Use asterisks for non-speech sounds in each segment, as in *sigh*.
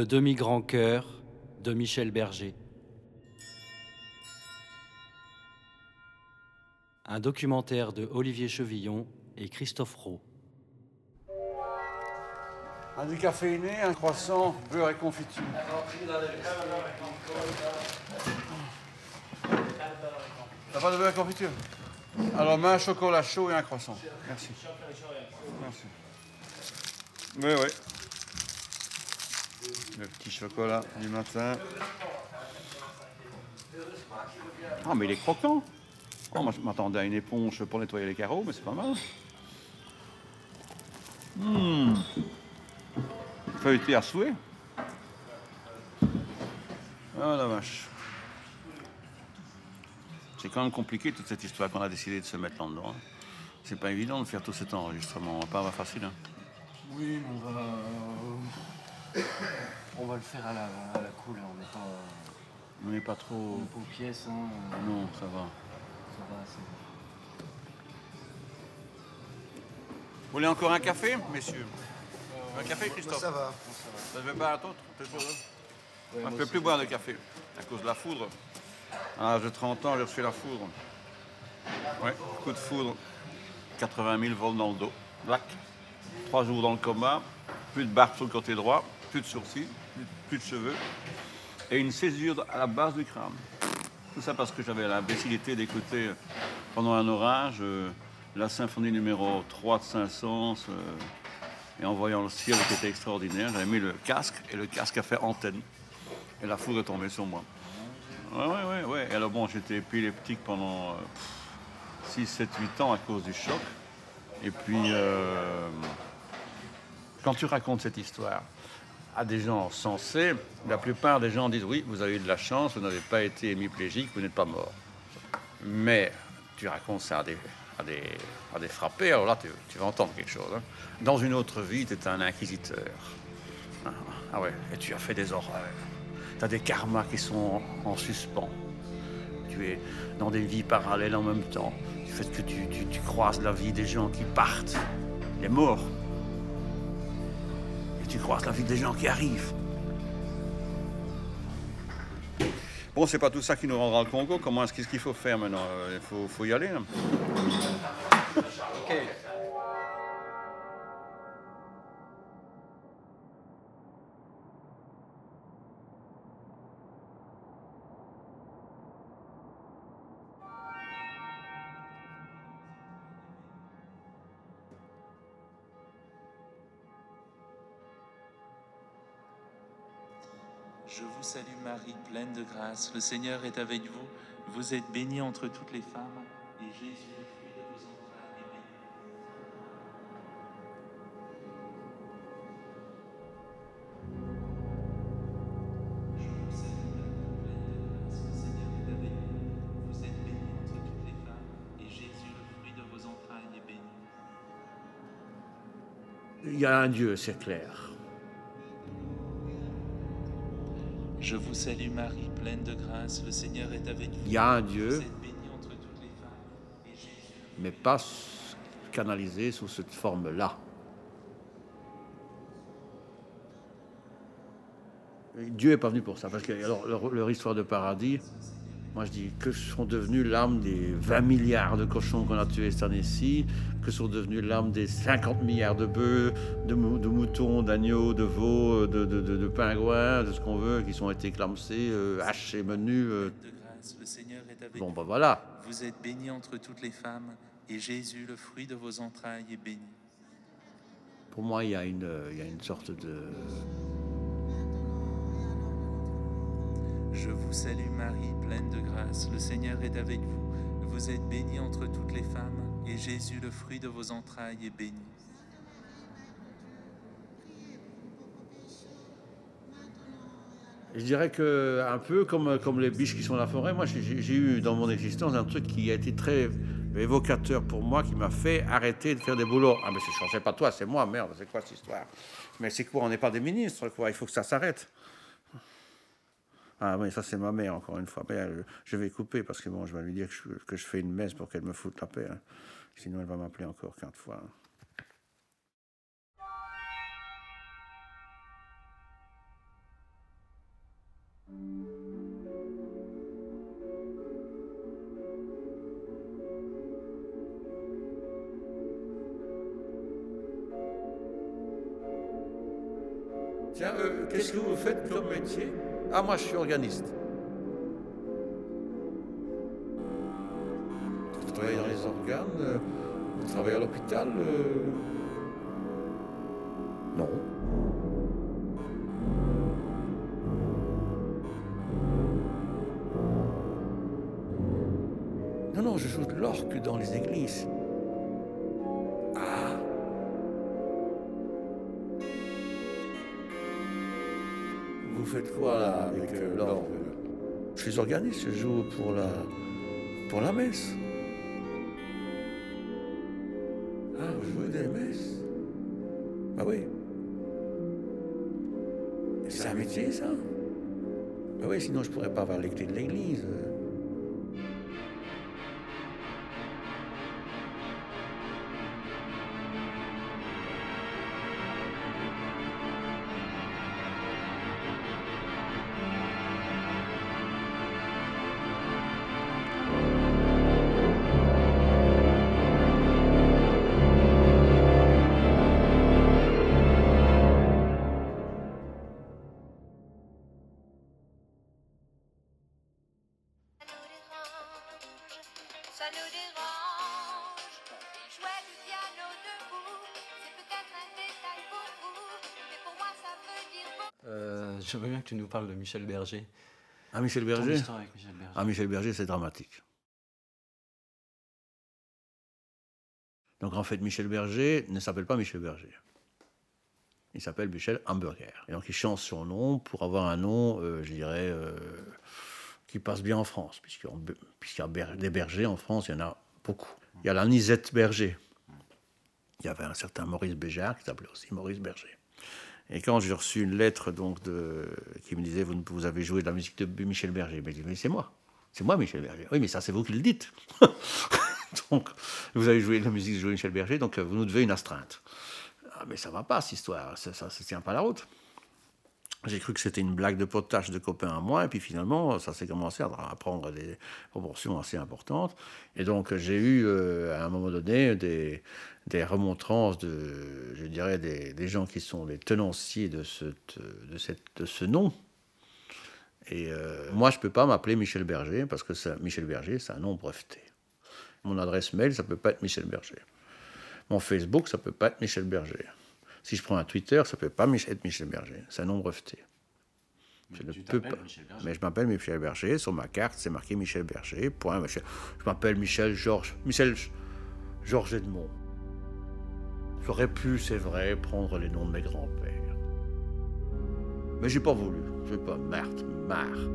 Le demi-grand cœur de Michel Berger. Un documentaire de Olivier Chevillon et Christophe Rowe. Un décaféiné, un croissant, beurre et confiture. T'as pas de beurre et confiture? Alors, main, un chocolat chaud et un croissant. Merci. Merci. Oui, oui. Le petit chocolat du matin. Ah, mais il est croquant. Oh, moi, je m'attendais à une éponge pour nettoyer les carreaux, mais c'est pas mal. Mmh. Feuilleté à souhait. Ah la vache. C'est quand même compliqué toute cette histoire qu'on a décidé de se mettre là-dedans. hein. C'est pas évident de faire tout cet enregistrement, pas facile. hein. Oui, mais on va. Euh, On va le faire à la, à la cool, hein, on n'est pas, On n'est pas trop. on n'est pas aux pièces. Hein. euh, Non, ça va. Ça va, c'est Vous voulez encore un café, messieurs? Un café, Christophe? Ça va. Ça ne veut pas hein Ouais, Moi, je ne peux plus boire de café à cause de la foudre. À l'âge de 30 ans, j'ai reçu la foudre. Ouais, coup de foudre. 80 000 volts dans le dos. Black. Trois jours dans le coma. Plus de barbe sur le côté droit. Plus de sourcils. Plus, de cheveux. Et une césure à la base du crâne. Tout ça parce que j'avais l'imbécilité d'écouter pendant un orage euh, la symphonie numéro 3 de Saint-Saëns. euh, et en voyant le ciel qui était extraordinaire, j'avais mis le casque et le casque a fait antenne. Et la foudre est tombée sur moi. Ouais, ouais, ouais, ouais. Et alors bon, j'étais épileptique pendant 6, 7, 8 ans à cause du choc. Et puis, euh, quand tu racontes cette histoire à des gens sensés, la plupart des gens disent oui, vous avez eu de la chance, vous n'avez pas été hémiplégique, vous n'êtes pas mort. Mais tu racontes ça à des, à des, à des frappés, alors là, tu, vas entendre quelque chose. hein. Dans une autre vie, tu étais un inquisiteur. Ah, ah ouais, et tu as fait des horreurs. Tu as des karmas qui sont en, en suspens. Tu es dans des vies parallèles en même temps. Du fait que tu, tu- tu croises la vie des gens qui partent, les morts. Tu croises la vie des gens qui arrivent. Bon, c'est pas tout ça qui nous rendra le Congo. Comment est-ce qu'il faut faire maintenant? Euh, Il faut, y aller. Pleine de grâce. Le Seigneur est avec vous. Vous êtes bénie entre toutes les femmes, et Jésus, le fruit de vos entrailles, est béni. Je vous salue pleine de grâce. Le Seigneur est avec vous. Vous êtes bénie entre toutes les femmes, et Jésus, le fruit de vos entrailles, est béni. Il y a un Dieu, c'est clair. Je vous salue Marie, pleine de grâce. Le Seigneur est avec vous. Il y a un Vous Dieu, êtes bénie entre toutes les femmes, et Jésus, mais pas canalisé sous cette forme-là. Dieu n'est pas venu pour ça. Parce que alors, leur, leur histoire de paradis, moi je dis que sont devenus l'âme des 20 milliards de cochons qu'on a tués cette année-ci, que sont devenus l'âme des 50 milliards de bœufs, de, mou- de moutons, d'agneaux, de veaux, de, de- pingouins, de ce qu'on veut, qui ont été éclamsés, euh, hachés, menus. euh. de grâce. Le Seigneur est avec bon, ben voilà. Vous êtes bénie entre toutes les femmes, et Jésus, le fruit de vos entrailles, est béni. Pour moi, il y a une, il y a une sorte de. Je vous salue Marie, pleine de grâce. Le Seigneur est avec vous. Vous êtes bénie entre toutes les femmes, et Jésus, le fruit de vos entrailles, est béni. Je dirais que un peu comme, comme les biches qui sont dans la forêt, moi j'ai- eu dans mon existence un truc qui a été très évocateur pour moi, qui m'a fait arrêter de faire des boulots. Ah mais c'est c'est pas toi, c'est moi, merde, c'est quoi cette histoire? Mais c'est quoi On n'est pas des ministres, quoi, il faut que ça s'arrête. Ah oui, ça c'est ma mère, encore une fois. Mais, euh, je vais couper parce que bon, je vais lui dire que je, que je fais une messe pour qu'elle me foute la paix. hein. Sinon elle va m'appeler encore 15 fois. Tiens, euh, qu'est-ce que vous faites comme métier? Ah, moi, je suis organiste. Euh Non. Non, non, je joue de l'orgue dans les églises. Ah Vous faites quoi là avec euh, l'orgue? Je suis organiste, je joue pour la, pour la messe. Sinon je pourrais pas avoir clés de l'église. Nous dérange. Il jouait du piano debout. C'est peut-être un détail pour vous, mais pour moi ça veut dire beaucoup. Euh, J'aimerais bien que tu nous parles de Michel Berger. Ah, Michel Ton Berger histoire avec Michel Berger. Ah, Michel Berger, c'est dramatique. Donc en fait, Michel Berger ne s'appelle pas Michel Berger. Il s'appelle Michel Hamburger. Et donc il change son nom pour avoir un nom, euh, je dirais, euh, qui passe bien en France. Puisqu'il y a- des bergers en France, il y en a beaucoup. Il y a la Nisette Berger. Il y avait un certain Maurice Béjart qui s'appelait aussi Maurice Berger. Et quand j'ai reçu une lettre donc de, qui me disait vous, vous avez joué de la musique de Michel Berger, mais, mais c'est moi. C'est moi Michel Berger. Oui, mais ça c'est vous qui le dites. *laughs* donc vous avez joué de la musique de Michel Berger, donc vous nous devez une astreinte. Ah, mais ça va pas cette histoire, ça ne tient pas la route. J'ai cru que c'était une blague de potage de copains à moi, et puis finalement, ça s'est commencé à prendre des proportions assez importantes. Et donc, j'ai eu, euh, à un moment donné, des, remontrances de, je dirais, des, gens qui sont les tenanciers de ce, de cette, de ce nom. Et euh, moi, je ne peux pas m'appeler Michel Berger, parce que Michel Berger, c'est un nom breveté. Mon adresse mail, ça ne peut pas être Michel Berger. Mon Facebook, ça ne peut pas être Michel Berger. Si je prends un Twitter, ça ne peut pas être Michel Berger. C'est un nom breveté. Je ne peux pas. Mais je m'appelle Michel Berger. Sur ma carte, c'est marqué Michel Berger. Point. Je m'appelle Michel Georges. Michel Georges Edmond. J'aurais pu, c'est vrai, prendre les noms de mes grands-pères. Mais j'ai pas voulu. Je vais pas. Marthe, marre.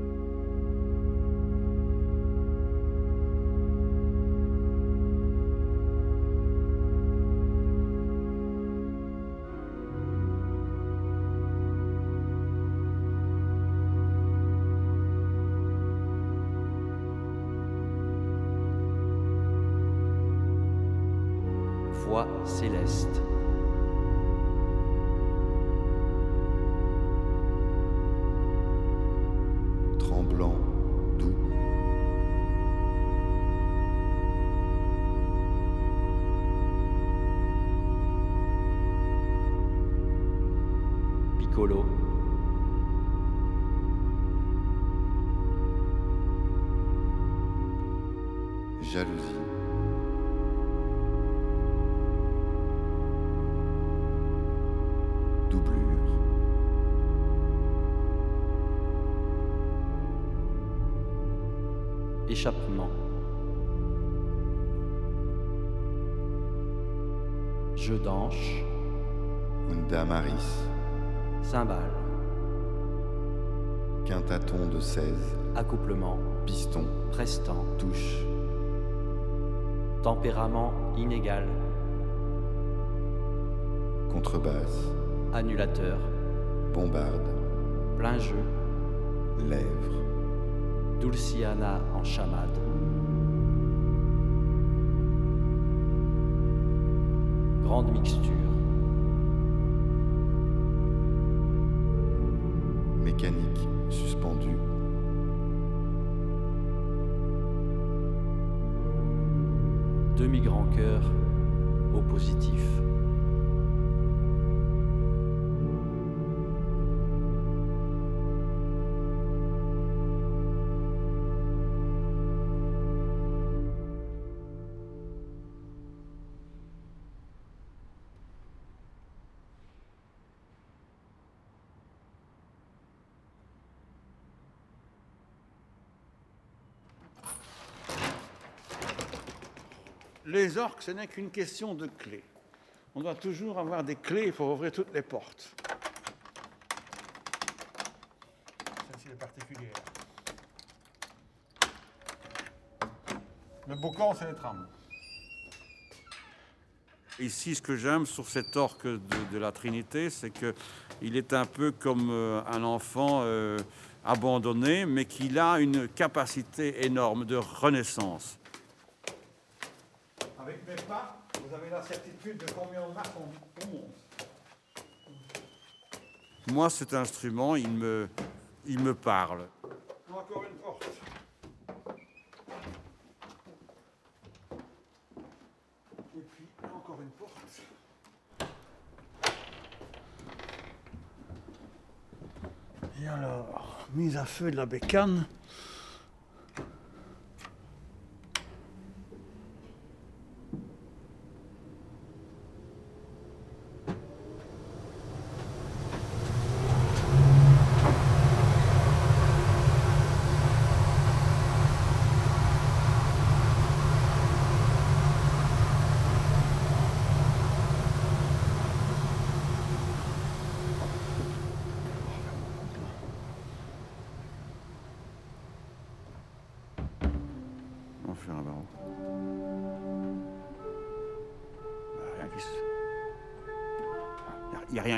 Piston, Prestant. touche, Tempérament inégal. contrebasse, Annulateur. bombarde, Plein jeu. lèvres, Dulciana en chamade. Grande mixture. mécanique, suspendu. Demi-grand cœur au positif. Les orques, ce n'est qu'une question de clés. On doit toujours avoir des clés pour ouvrir toutes les portes. Celle-ci est particulière. Le boucan, c'est les trames. Ici, ce que j'aime sur cet orque de, de la Trinité, c'est qu'il est un peu comme euh, un enfant euh, abandonné, mais qu'il a une capacité énorme de renaissance. Avec mes pas, vous avez la certitude de combien on marche, on, monte. Moi, cet instrument, il me, il me parle. Encore une porte. Et puis, encore une porte. Et alors, mise à feu de la bécane.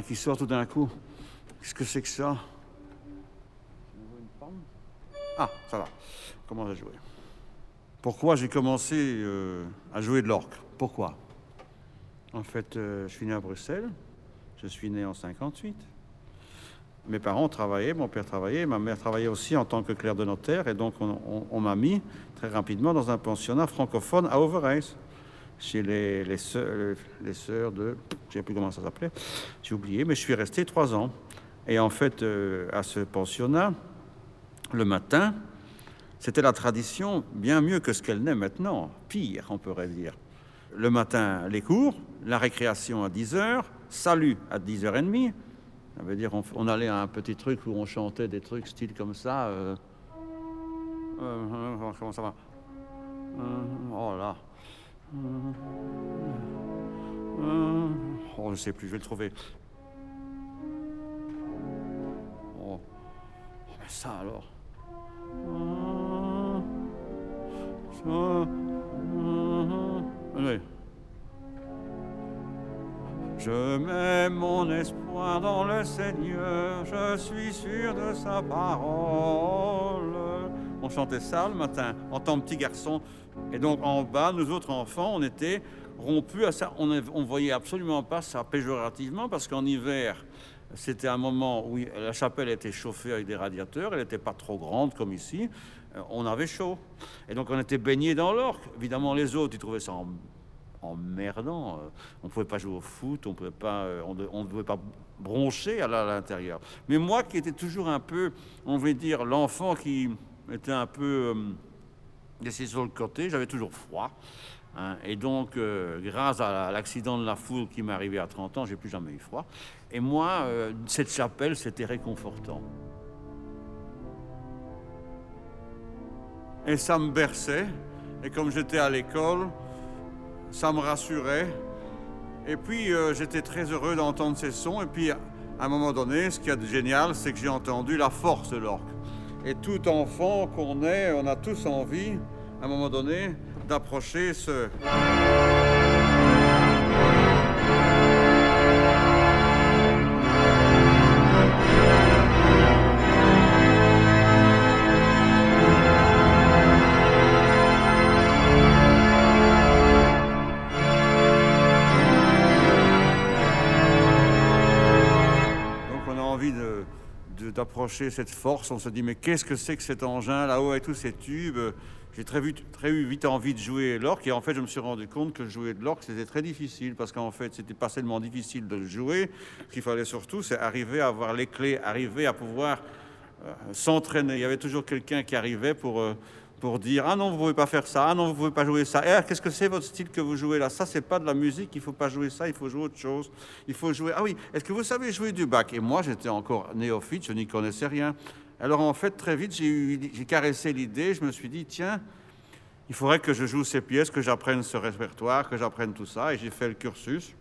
Qui sort tout d'un coup. Qu'est-ce que c'est que ça? Ah, ça va. Comment à jouer Pourquoi j'ai commencé euh, à jouer de l'orgue? Pourquoi? En fait, euh, je suis né à Bruxelles. Je suis né en 58. Mes parents travaillaient, mon père travaillait, ma mère travaillait aussi en tant que clerc de notaire, et donc on, on- on m'a mis très rapidement dans un pensionnat francophone à Overijs, chez les, les, sœurs de... Je ne sais plus comment ça s'appelait, j'ai oublié, mais je suis resté trois ans. Et en fait, euh, à ce pensionnat, le matin, c'était la tradition bien mieux que ce qu'elle n'est maintenant, pire, on pourrait dire. Le matin, les cours, la récréation à 10h, salut à 10h30. Ça veut dire on, allait à un petit truc où on chantait des trucs style comme ça. euh, euh, euh, comment ça va? Oh là. Oh, je ne sais plus, je vais le trouver. Oh, Oh, mais ça alors. Euh, ça, euh, allez. Je mets mon espoir dans le Seigneur, je suis sûr de sa parole. On chantait ça le matin, en tant que petit garçon. Et donc en bas, nous autres enfants, on était rompus à ça. On ne voyait absolument pas ça péjorativement, parce qu'en hiver, c'était un moment où la chapelle était chauffée avec des radiateurs, elle n'était pas trop grande comme ici. Euh, On avait chaud. Et donc on était baignés dans l'orque. Évidemment, les autres, ils trouvaient ça emmerdant. Euh, On ne pouvait pas jouer au foot, on pouvait pas, euh, on ne pouvait pas broncher à l'intérieur. Mais moi, qui étais toujours un peu, on va dire, l'enfant qui était un peu laissé sur le côté, j'avais toujours froid. hein. et donc, euh, grâce à l'accident de la foule qui m'est arrivé à 30 ans, j'ai plus jamais eu froid. Et moi, euh, cette chapelle, c'était réconfortant. Et ça me berçait. Et comme j'étais à l'école, ça me rassurait. Et puis, euh, j'étais très heureux d'entendre ces sons. Et puis, à un moment donné, ce qui est génial, c'est que j'ai entendu la force de l'orgue. Et tout enfant qu'on est, on a tous envie, à un moment donné, d'approcher ce... Cette force. On se dit, mais qu'est-ce que c'est que cet engin là-haut avec tous ces tubes? J'ai très vite, très vite envie de jouer l'orgue et en fait, je me suis rendu compte que jouer de l'orgue, c'était très difficile parce qu'en fait, c'était pas seulement difficile de le jouer. Ce qu'il fallait surtout, c'est arriver à avoir les clés, arriver à pouvoir euh, s'entraîner. Il y avait toujours quelqu'un qui arrivait pour, euh, pour dire Ah non, vous pouvez pas faire ça, ah non, vous pouvez pas jouer ça. Eh, qu'est-ce que c'est votre style que vous jouez là? Ça, c'est pas de la musique, il faut pas jouer ça, il faut jouer autre chose. Il faut jouer. Ah oui, est-ce que vous savez jouer du bac? Et moi, j'étais encore néophyte, je n'y connaissais rien. Alors en fait, très vite, j'ai caressé l'idée, je me suis dit Tiens, il faudrait que je joue ces pièces, que j'apprenne ce répertoire, que j'apprenne tout ça, et j'ai fait le cursus.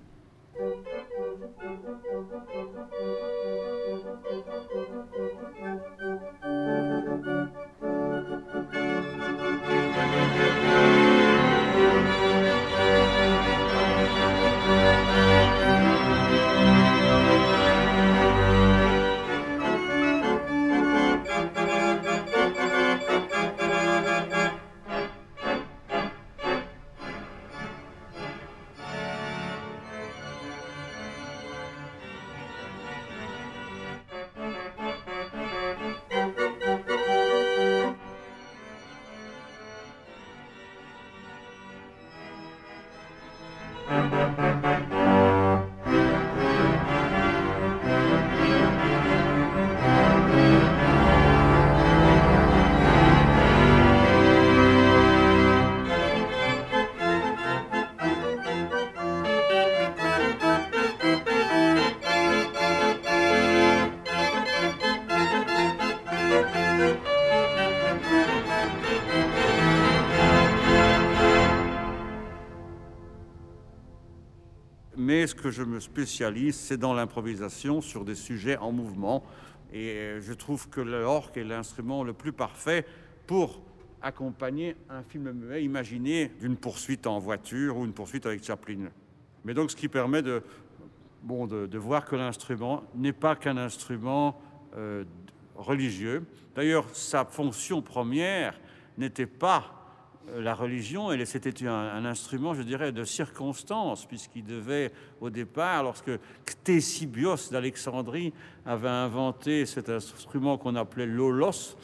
Que je me spécialise, c'est dans l'improvisation sur des sujets en mouvement. Et euh, je trouve que l'orgue est l'instrument le plus parfait pour accompagner un film muet imaginé d'une poursuite en voiture ou une poursuite avec Chaplin. Mais donc ce qui permet de, bon, de, voir que l'instrument n'est pas qu'un instrument euh, religieux. D'ailleurs, sa fonction première n'était pas la religion, c'était un, instrument, je dirais, de circonstance, puisqu'il devait, au départ, lorsque Ctésibios d'Alexandrie avait inventé cet instrument qu'on appelait l'olos,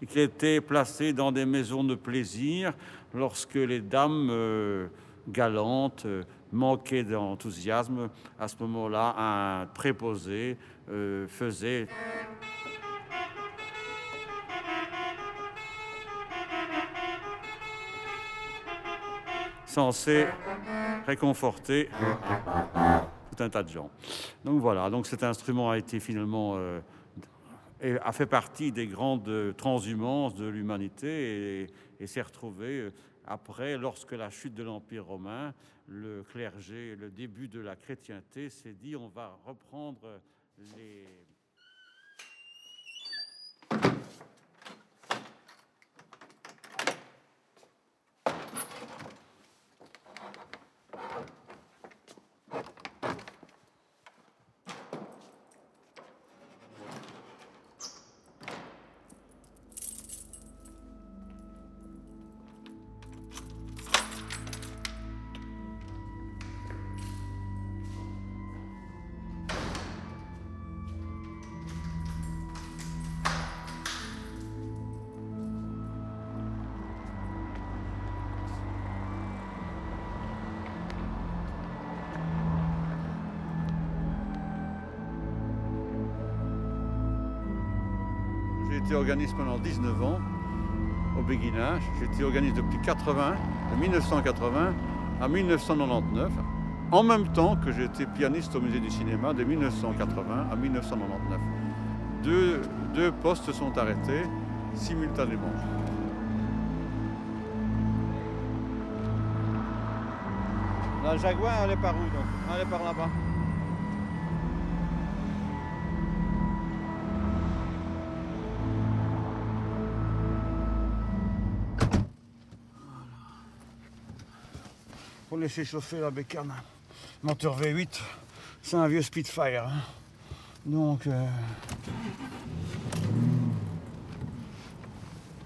et qui était placé dans des maisons de plaisir, lorsque les dames euh, galantes euh, manquaient d'enthousiasme, à ce moment-là, un préposé euh, faisait censé réconforter tout un tas de gens. Donc voilà, donc cet instrument a été finalement euh, a fait partie des grandes transhumances de l'humanité et, et s'est retrouvé euh, après, lorsque la chute de l'Empire romain, le clergé, le début de la chrétienté s'est dit on va reprendre les Été organiste pendant 19 ans au béguinage. J'ai été organiste depuis 80, de 1980 à 1999, en même temps que j'ai été pianiste au musée du cinéma de 1980 à 1999. Deux, deux postes sont arrêtés simultanément. La Jaguar, elle est par où donc? Elle est par là-bas. laisser chauffer la bécane. Moteur V8, c'est un vieux Spitfire. Hein. Donc. Euh,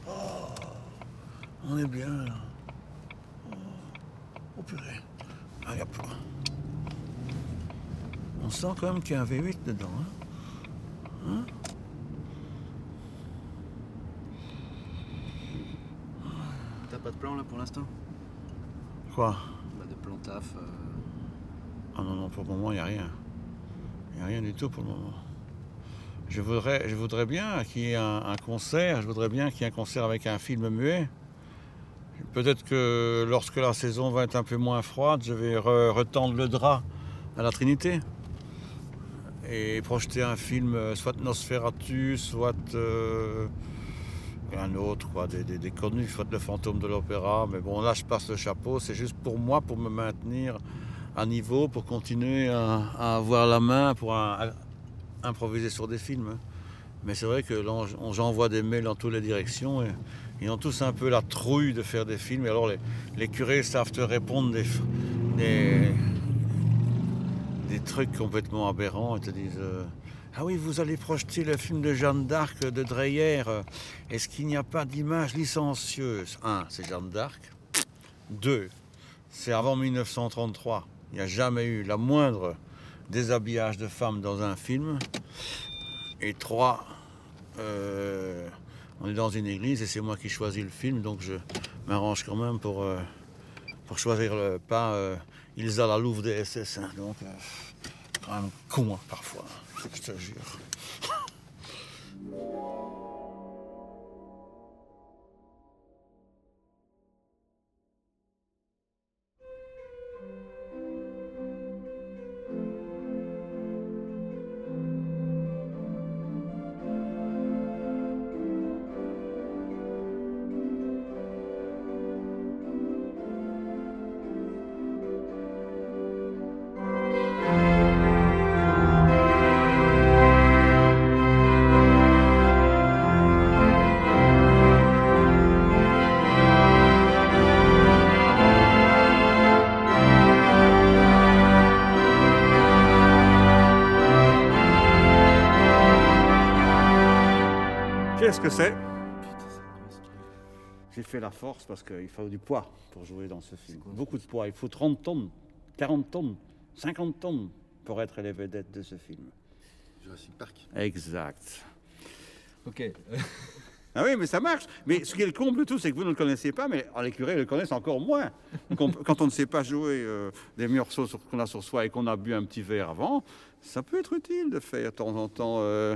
oh, on est bien là. Oh, oh, purée. Ah, y. On sent quand même qu'il y a un V8 dedans. Hein. Hein? T'as pas de plan là pour l'instant? Quoi? Euh, Ah non, non, pour le moment, il n'y a rien. Il n'y a rien du tout pour le moment. Je voudrais, je voudrais bien qu'il y ait un, concert, je voudrais bien qu'il y ait un concert avec un film muet. Peut-être que lorsque la saison va être un peu moins froide, je vais re- retendre le drap à la Trinité et projeter un film, euh, soit Nosferatu, soit euh, un autre, quoi, des, des- des connus, Le Fantôme de l'Opéra. Mais bon, là, je passe le chapeau, c'est juste pour moi, pour me maintenir à niveau pour continuer à, avoir la main pour improviser sur des films. hein. Mais c'est vrai que j'envoie des mails dans toutes les directions et ils ont tous un peu la trouille de faire des films. Et alors les, curés savent te répondre des, des trucs complètement aberrants et te disent euh, Ah oui, vous allez projeter le film de Jeanne d'Arc de Dreyer. Est-ce qu'il n'y a pas d'image licencieuse? Un, c'est Jeanne d'Arc. Deux, c'est avant 1933. Il n'y a jamais eu la moindre déshabillage de femme dans un film. Et trois, euh, on est dans une église et c'est moi qui choisis le film, donc je m'arrange quand même pour, euh, choisir le pas euh, Ilsa la Louve des SS. hein. donc, euh, quand même con hein, parfois, je te jure. C'est J'ai fait la force parce qu'il faut du poids pour jouer dans ce film. Beaucoup de poids. Il faut 30 tonnes, 40 tonnes, 50 tonnes pour être les vedettes de ce film. Jurassic Park. Exact. Ok. *laughs* Ah oui, mais ça marche. Mais ce qui est le comble de tout, c'est que vous ne le connaissez pas, mais les curés le connaissent encore moins. *laughs* Quand on ne sait pas jouer euh, des morceaux qu'on a sur soi et qu'on a bu un petit verre avant, ça peut être utile de faire de temps en temps. euh,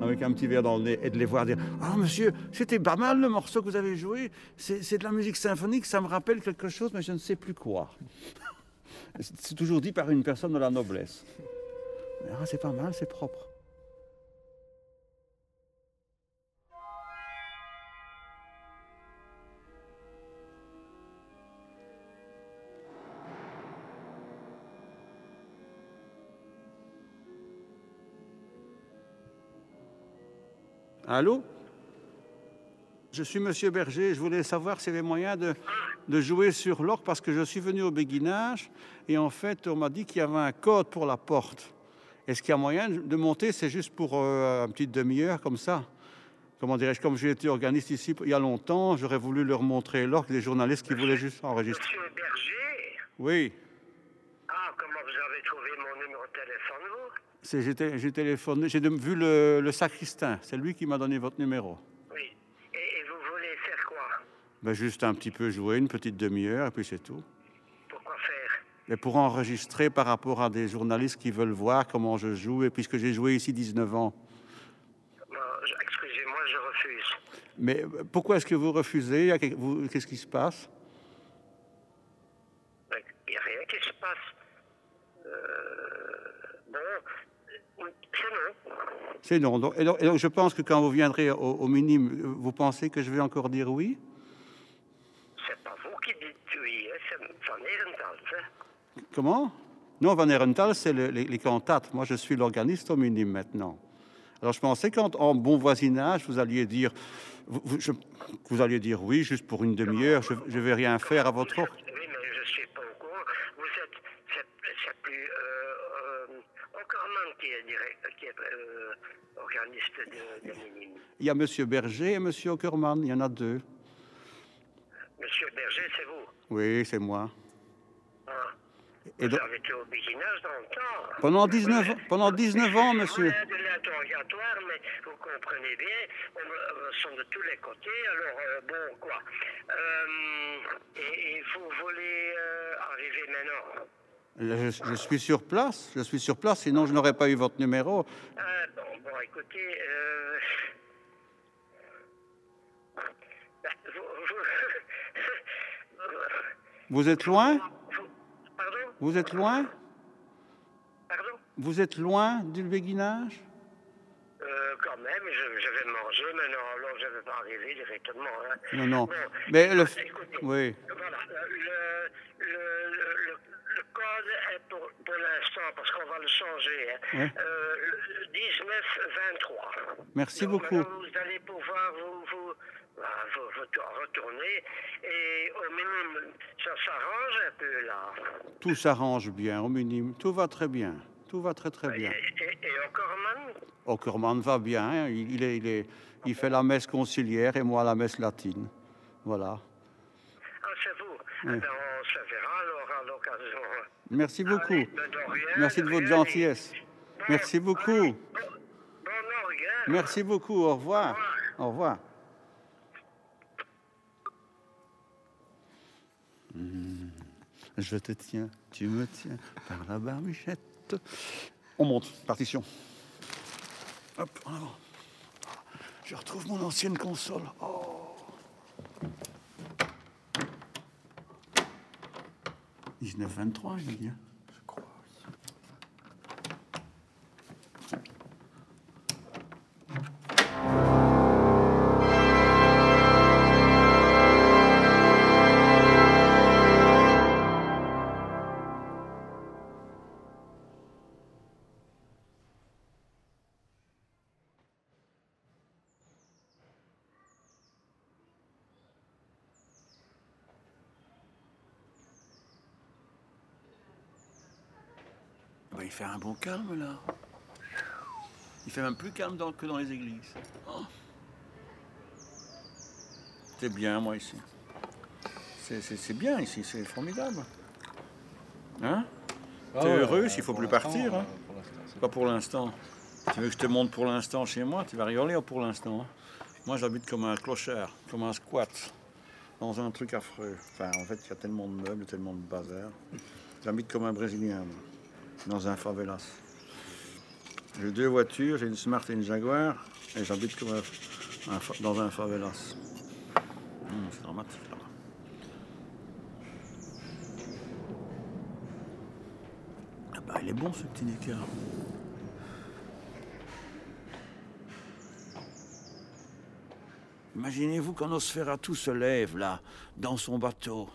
avec un petit verre dans le nez et de les voir dire Ah, monsieur, c'était pas mal le morceau que vous avez joué. C'est c'est de la musique symphonique, ça me rappelle quelque chose, mais je ne sais plus quoi. *laughs* C'est toujours dit par une personne de la noblesse. Ah, c'est pas mal, c'est propre. Allô? Je suis Monsieur Berger. Je voulais savoir s'il y avait moyen de, de jouer sur l'orgue parce que je suis venu au béguinage et en fait, on m'a dit qu'il y avait un code pour la porte. Est-ce qu'il y a moyen de monter? C'est juste pour euh, une petite demi-heure comme ça. Comment dirais-je? Comme j'ai été organiste ici il y a longtemps, j'aurais voulu leur montrer l'orgue des journalistes qui voulaient juste enregistrer. Monsieur Berger? Oui, Ah, comment vous avez trouvé mon numéro de téléphone, vous c'est- j'ai té- j'ai téléphoné, j'ai vu le, le sacristain. C'est lui qui m'a donné votre numéro. Oui. Et, et vous voulez faire quoi? Ben, juste un petit peu jouer, une petite demi-heure, et puis c'est tout. Pourquoi faire? Et pour enregistrer par rapport à des journalistes qui veulent voir comment je joue, et puisque j'ai joué ici 19 ans. Bon, Excusez-moi, je refuse. Mais euh, pourquoi est-ce que vous refusez? Qu'est-ce qui se passe Ben, Il n'y a rien qui se passe. Euh, bon, c'est non. C'est non. Donc, et, donc, et donc, je pense que quand vous viendrez au, au minime, vous pensez que je vais encore dire oui? C'est pas vous qui dites oui, hein, c'est Van Ehrenthal. Hein. Comment? Non, Van Ehrenthal, c'est le- les, les cantates. Moi, je suis l'organiste au minime maintenant. Alors, je pensais qu'en en bon voisinage, vous alliez dire, je- vous alliez dire oui, juste pour une demi-heure. Je ne vais rien faire à votre ordre. Oui, mais je ne suis pas au courant. Vous êtes. C'est c'est plus. Euh, euh, Ockerman qui est, qui est euh, organiste de, de. Il y a Monsieur Berger et Monsieur Ockerman. Il y en a deux. Monsieur Berger, c'est vous. Oui, c'est moi. Ah. Et Vous donc- avez été au béguinage dans le temps. pendant, 19, ans- pendant 19 ans, monsieur. Ouais, de l'interrogatoire, mais vous comprenez bien, on me sont de tous les côtés, alors euh, bon, quoi. Euh, et, et vous voulez euh, arriver maintenant? Je, je suis sur place, je suis sur place, sinon je n'aurais pas eu votre numéro. Ah, bon, bon, écoutez, euh... *laughs* vous, vous- *laughs* Vous êtes loin? vous- Pardon? Vous êtes loin? Pardon? Vous êtes loin du béguinage? Euh, Quand même, je, je vais manger maintenant, alors je ne vais pas arriver directement. hein. Non, non. Bon, Mais le... écoutez, Oui. Voilà, le, le, le, est pour, pour l'instant, parce qu'on va le changer, hein, Ouais. euh, le 19-23. Merci Donc, beaucoup. Vous allez pouvoir vous, vous, bah, vous- retourner, et au minimum, ça s'arrange un peu là. Tout s'arrange bien, au minimum. Tout va très bien. Tout va très très Et, bien. et, et Ockerman va bien. hein. Il, il est, il, est- il fait la messe conciliaire et moi la messe latine. Voilà. Ah, c'est vous. Oui. Eh ben, on se verra alors à l'occasion. Merci beaucoup. Allez, de rien, Merci de votre rien, gentillesse. Merci beaucoup. allez, bon, bon orgue. Merci beaucoup. Au revoir. Au revoir. Hmm. Je te tiens, tu me tiens par la barbichette. On monte, partition. Hop, en avant. Je retrouve mon ancienne console. Oh. 19-23, il dit. hein, Fait un bon calme là. Il fait même plus calme dans- que dans les églises. Oh. C'est bien moi ici. C'est- bien ici, c'est formidable. Hein? Ah T'es ouais, heureux s'il faut plus partir, hein? euh, pour Pas pour l'instant. Tu veux que je te montre pour l'instant chez moi? Tu vas rigoler hein, pour l'instant. hein? Moi j'habite comme un clochard, comme un squat, dans un truc affreux. Enfin en fait il y a tellement de meubles, tellement de bazar. J'habite comme un Brésilien, moi, dans un favelas. J'ai deux voitures, j'ai une Smart et une Jaguar, et j'habite comme un- dans un favelas. Hum, c'est dramatique là. Ah bah il est bon ce petit écart. Imaginez-vous quand Nosferatu se lève là, dans son bateau.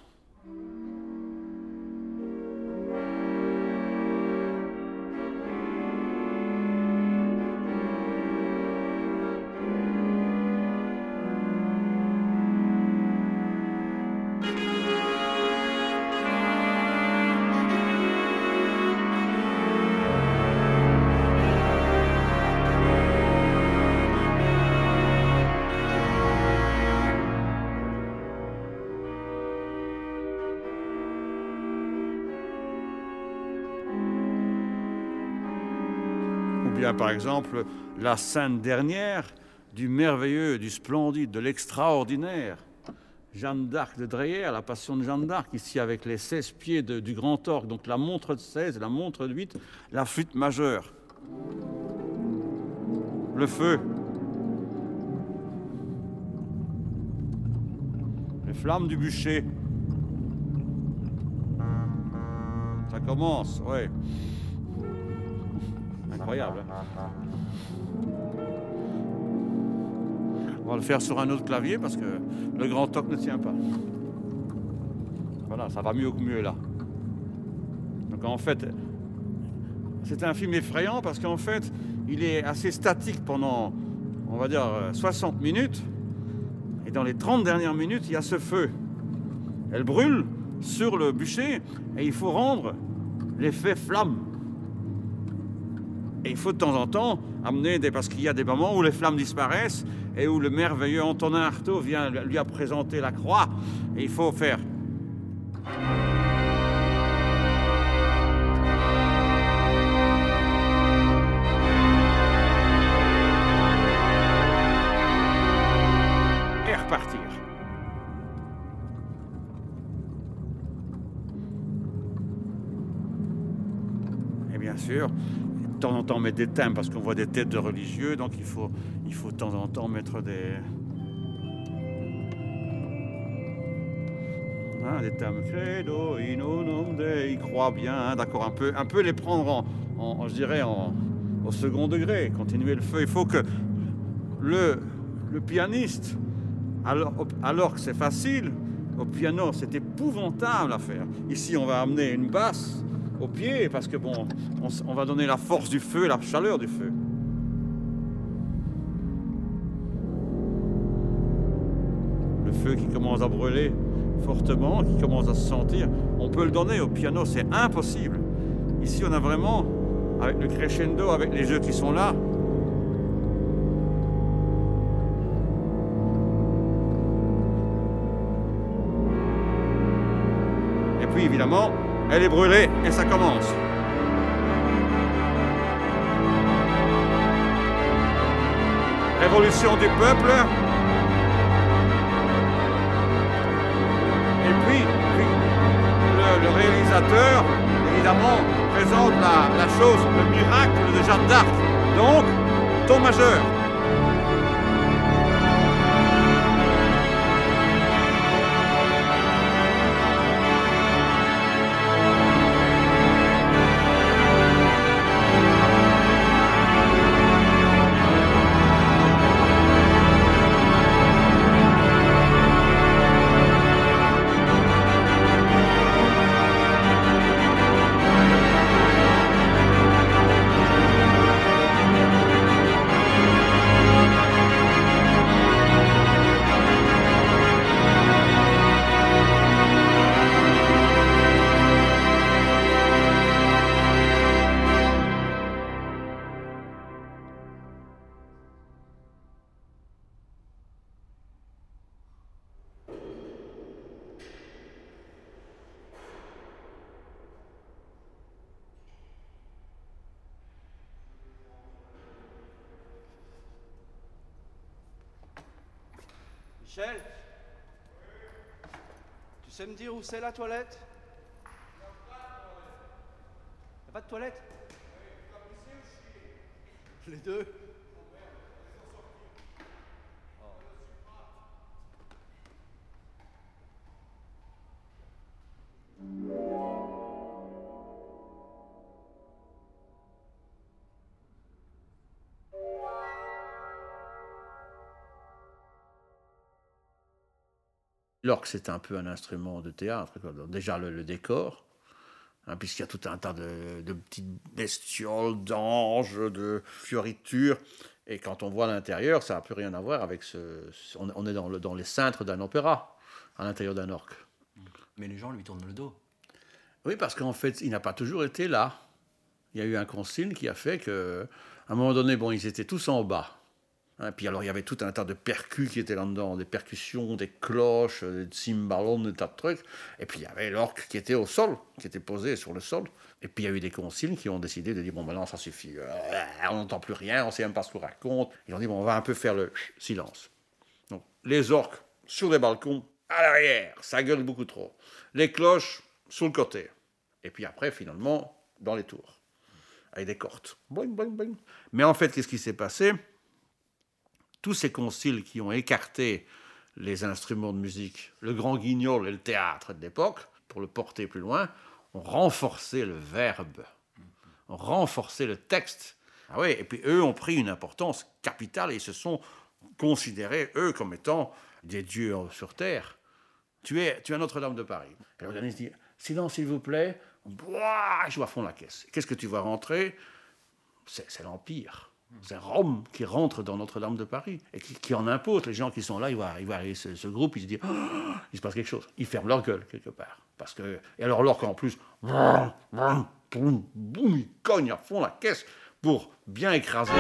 Par exemple la scène dernière du merveilleux, du splendide, de l'extraordinaire. Jeanne d'Arc de Dreyer, la passion de Jeanne d'Arc, ici avec les 16 pieds du grand orgue, donc la montre de 16, la montre de 8, la flûte majeure. Le feu. Les flammes du bûcher. Ça commence, ouais. Incroyable. hein. On va le faire sur un autre clavier parce que le grand toc ne tient pas. Voilà, ça va mieux que mieux là. Donc en fait, c'est un film effrayant parce qu'en fait, il est assez statique pendant, on va dire, euh, 60 minutes. Et dans les 30 dernières minutes, il y a ce feu. Elle brûle sur le bûcher et il faut rendre l'effet flamme. Et il faut de temps en temps amener des. Parce qu'il y a des moments où les flammes disparaissent et où le merveilleux Antonin Artaud vient lui a présenté la croix. Et il faut faire. En temps mettre des thèmes parce qu'on voit des têtes de religieux, donc il faut, il faut de temps en temps mettre des, Hein, thèmes credo in unum Dei, ils croient bien, hein, d'accord, un peu, un peu les prendre en, en- en, je dirais, en, au second degré, continuer le feu. Il faut que le, le pianiste, alors, alors que c'est facile, au piano, c'est épouvantable à faire. Ici, on va amener une basse au pied parce que bon, on, va donner la force du feu, la chaleur du feu. Le feu qui commence à brûler fortement, qui commence à se sentir, on peut le donner au piano, c'est impossible. Ici, on a vraiment, avec le crescendo, avec les jeux qui sont là, Et puis évidemment, elle est brûlée et ça commence. Révolution du peuple. Et puis, le réalisateur, évidemment, présente la, la chose, le miracle de Jeanne d'Arc. Donc, ton majeur. Michel. Tu sais me dire où c'est la toilette? Y'a pas de toilette? Les deux L'orgue, c'est un peu un instrument de théâtre. quoi. Donc, déjà, le, le décor, hein, puisqu'il y a tout un tas de, de petites bestioles, d'anges, de fioritures. Et quand on voit l'intérieur, ça n'a plus rien à voir avec ce. on, on est dans, le- dans les cintres d'un opéra, à l'intérieur d'un orgue. Mais les gens lui tournent le dos. Oui, parce qu'en fait, il n'a pas toujours été là. Il y a eu un concile qui a fait que, à un moment donné, bon, ils étaient tous en bas. Hein, puis alors, il y avait tout un tas de percus qui étaient là-dedans, des percussions, des cloches, des cymballons, des tas de trucs. Et puis, il y avait l'orgue qui était au sol, qui était posé sur le sol. Et puis, il y a eu des conciles qui ont décidé de dire, bon, maintenant, ça suffit. Euh, on n'entend plus rien, on ne sait même pas ce qu'on raconte. Ils ont dit, bon, on va un peu faire le silence. Donc, les orques sur les balcons, à l'arrière, ça gueule beaucoup trop. Les cloches sur le côté. Et puis après, finalement, dans les tours, avec des cordes. Boing, boing, boing. Mais en fait, qu'est-ce qui s'est passé? Tous ces conciles qui ont écarté les instruments de musique, le grand guignol et le théâtre de l'époque, pour le porter plus loin, ont renforcé le verbe, ont renforcé le texte. Ah oui, et puis eux ont pris une importance capitale et se sont considérés, eux, comme étant des dieux sur terre. Tu es, tu es à Notre-Dame de Paris. Et l'organiste dit Silence, s'il vous plaît. Je à fond la caisse. Qu'est-ce que tu vois rentrer? C'est l'Empire. C'est Rome qui rentre dans Notre-Dame de Paris et qui, en impose. Les gens qui sont là, ils voient, ils voient ce, groupe, ils se disent *gasps* il se passe quelque chose. Ils ferment leur gueule quelque part. Parce que, et alors, l'orque en plus, boum, boum, boum, il cogne à fond la caisse pour bien écraser.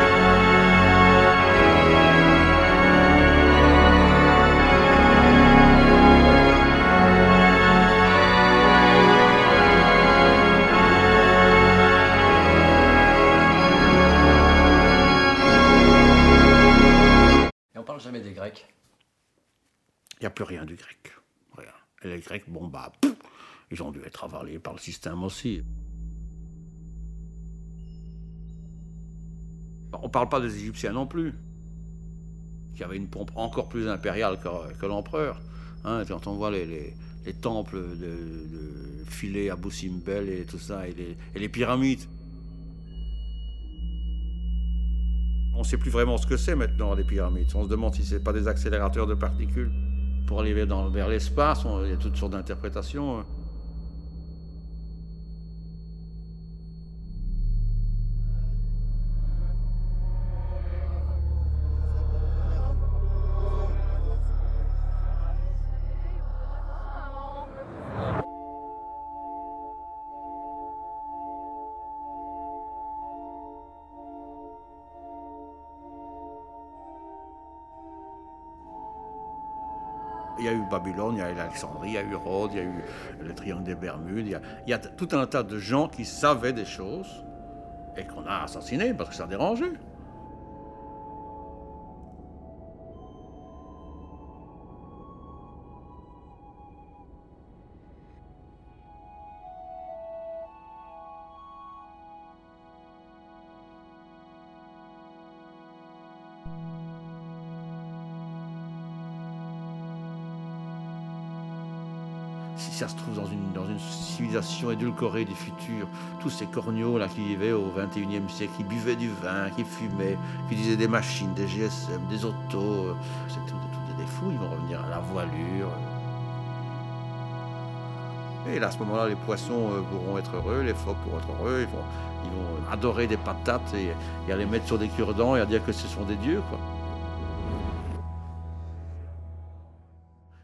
Jamais des Grecs. Il n'y a plus rien du grec. Rien. Et les Grecs, bon, bah, ils ont dû être avalés par le système aussi. On parle pas des Égyptiens non plus, qui avaient une pompe encore plus impériale que, l'empereur. hein. quand on voit les, les- les temples de, de Philae à Boussimbel et tout ça, et les pyramides. On ne sait plus vraiment ce que c'est maintenant, les pyramides. On se demande si ce pas des accélérateurs de particules pour aller vers, l'espace. Il y a toutes sortes d'interprétations. Babylone, il y a eu Alexandrie, il y a eu Rhodes, il y a eu le triangle des Bermudes. Il y a tout un tas de gens qui savaient des choses et qu'on a assassinés parce que ça dérangeait. Ça se trouve dans une, dans une civilisation édulcorée du futur, tous ces corneaux là qui vivaient au 21e siècle, qui buvaient du vin, qui fumaient, qui disaient des machines, des GSM, des autos, euh, c'est tout, tout des fous, ils vont revenir à la voilure. Et là, à ce moment-là, les poissons euh, pourront être heureux, les phoques pourront être heureux, ils vont, ils vont adorer des patates et, et à les mettre sur des cure-dents et à dire que ce sont des dieux.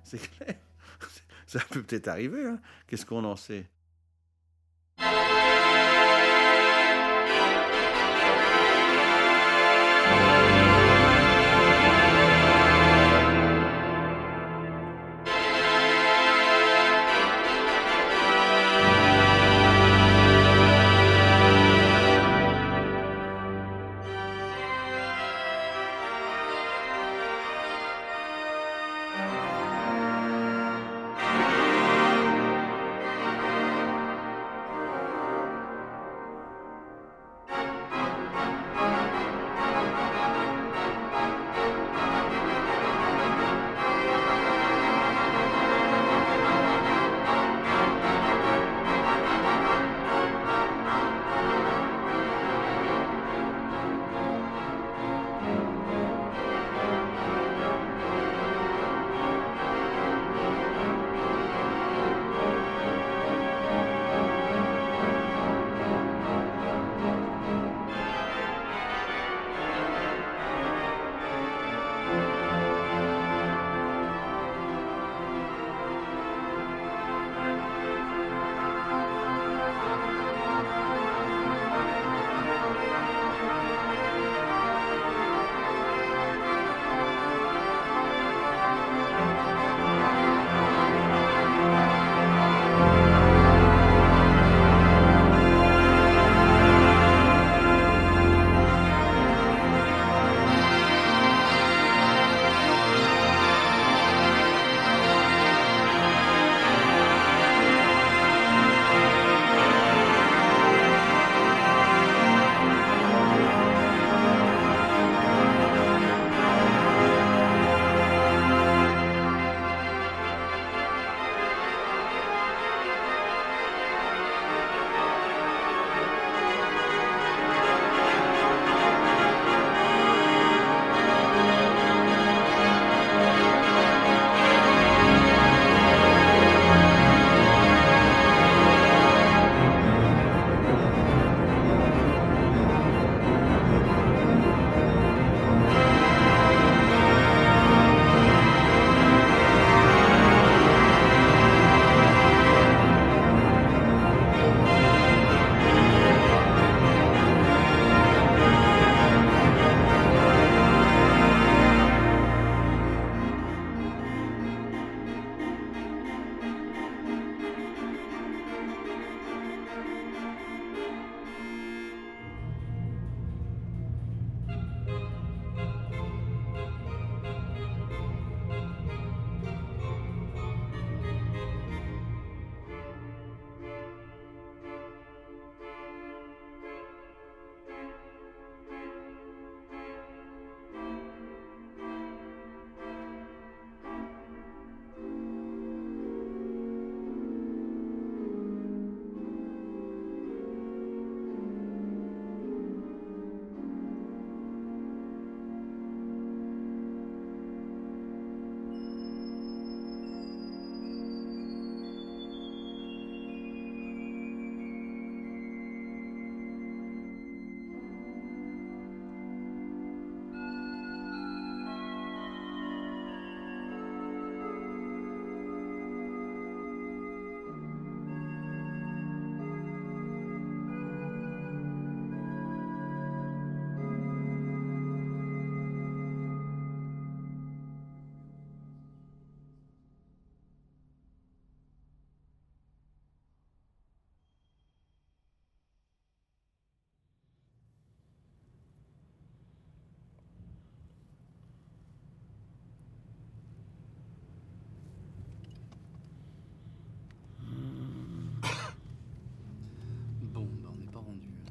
C'est clair. Ça peut peut-être arriver, hein. Qu'est-ce qu'on en sait?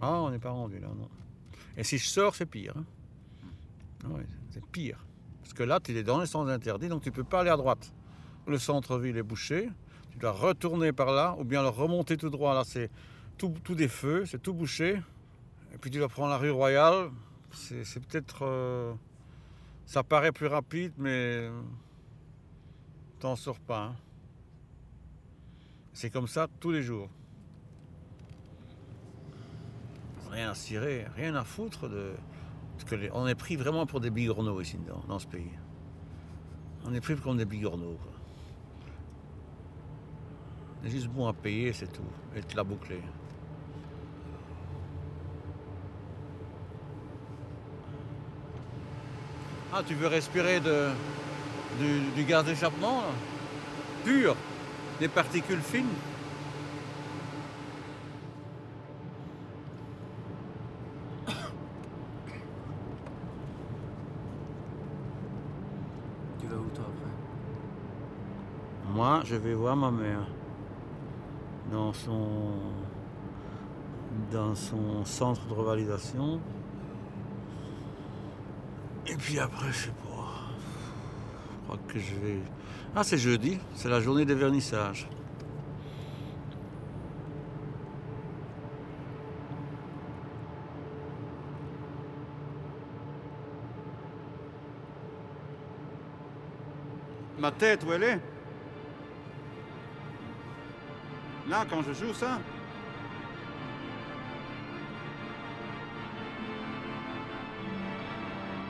Ah, on n'est pas rendu là, non. Et si je sors, c'est pire. hein. Ah c'est pire. Parce que là, tu es dans les sens interdits, donc tu peux pas aller à droite. Le centre-ville est bouché. Tu dois retourner par là, ou bien le remonter tout droit. Là, c'est tout, tout des feux, c'est tout bouché. Et puis tu dois prendre la rue Royale. C'est c'est peut-être. euh, ça paraît plus rapide, mais. euh, T'en sors pas. hein. C'est comme ça tous les jours. Rien à cirer, rien à foutre de. Parce que on est pris vraiment pour des bigorneaux ici dans, dans ce pays. On est pris comme des bigorneaux. quoi. On est juste bon à payer, c'est tout. Et te la boucler. Ah, tu veux respirer de, du, du gaz d'échappement Pur Des particules fines Tu vas où toi après Moi, je vais voir ma mère dans son dans son centre de revalidation. Et puis après, je sais pas. Je crois que je vais. Ah, c'est jeudi, c'est la journée des vernissages. Ma tête, où elle est? Là, quand je joue ça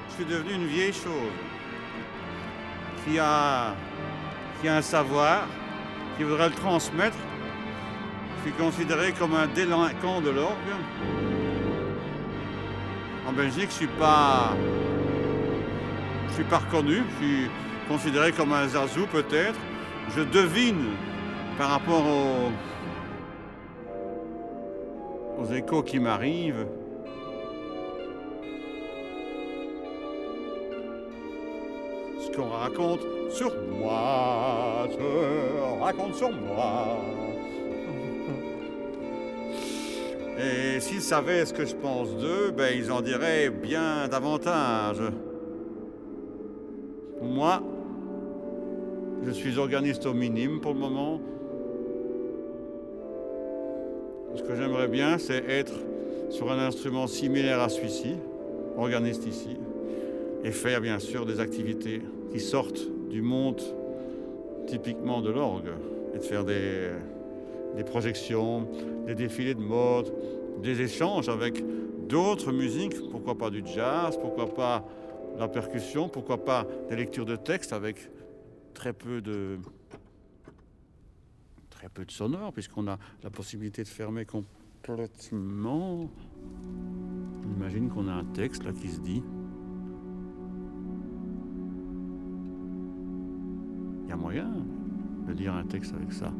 Je suis devenu une vieille chose qui a, un savoir, qui voudrait le transmettre. Je suis considéré comme un délinquant de l'orgue. En Belgique, je suis pas, je suis pas reconnu. Je suis considéré comme un zazou peut-être. Je devine par rapport aux, aux échos qui m'arrivent. Ce qu'on raconte sur moi, raconte sur moi. Et s'ils savaient ce que je pense d'eux, ben ils en diraient bien davantage. Moi, je suis organiste au minime pour le moment. Ce que j'aimerais bien, c'est être sur un instrument similaire à celui-ci, organiste ici, et faire bien sûr des activités qui sortent du monde typiquement de l'orgue, et de faire des, des projections, des défilés de mode, des échanges avec d'autres musiques, pourquoi pas du jazz, pourquoi pas la percussion, pourquoi pas des lectures de textes avec très peu de très peu de sonore puisqu'on a la possibilité de fermer complètement. On imagine qu'on a un texte là qui se dit. Il y a moyen de lire un texte avec ça.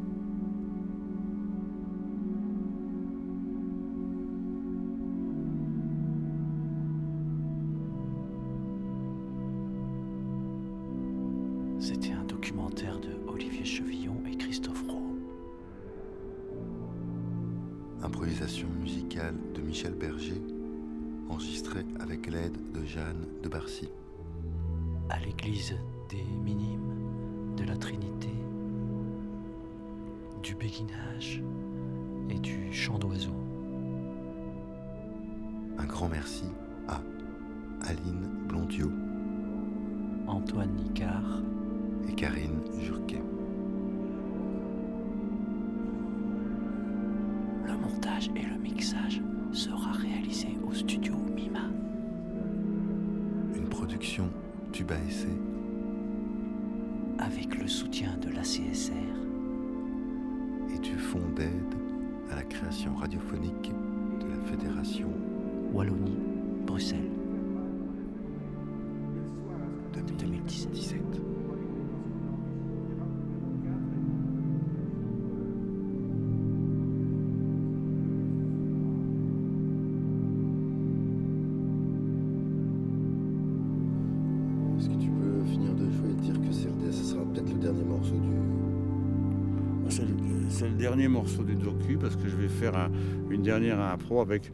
C'est le dernier morceau du docu parce que je vais faire un- une dernière impro avec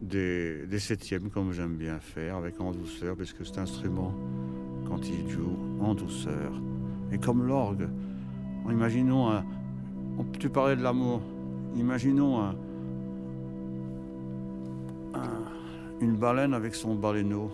des, septièmes comme j'aime bien faire, avec en douceur, parce que cet instrument, quand il joue en douceur, et comme l'orgue, imaginons un, on- tu parlais de l'amour, imaginons un- un- une baleine avec son baleineau.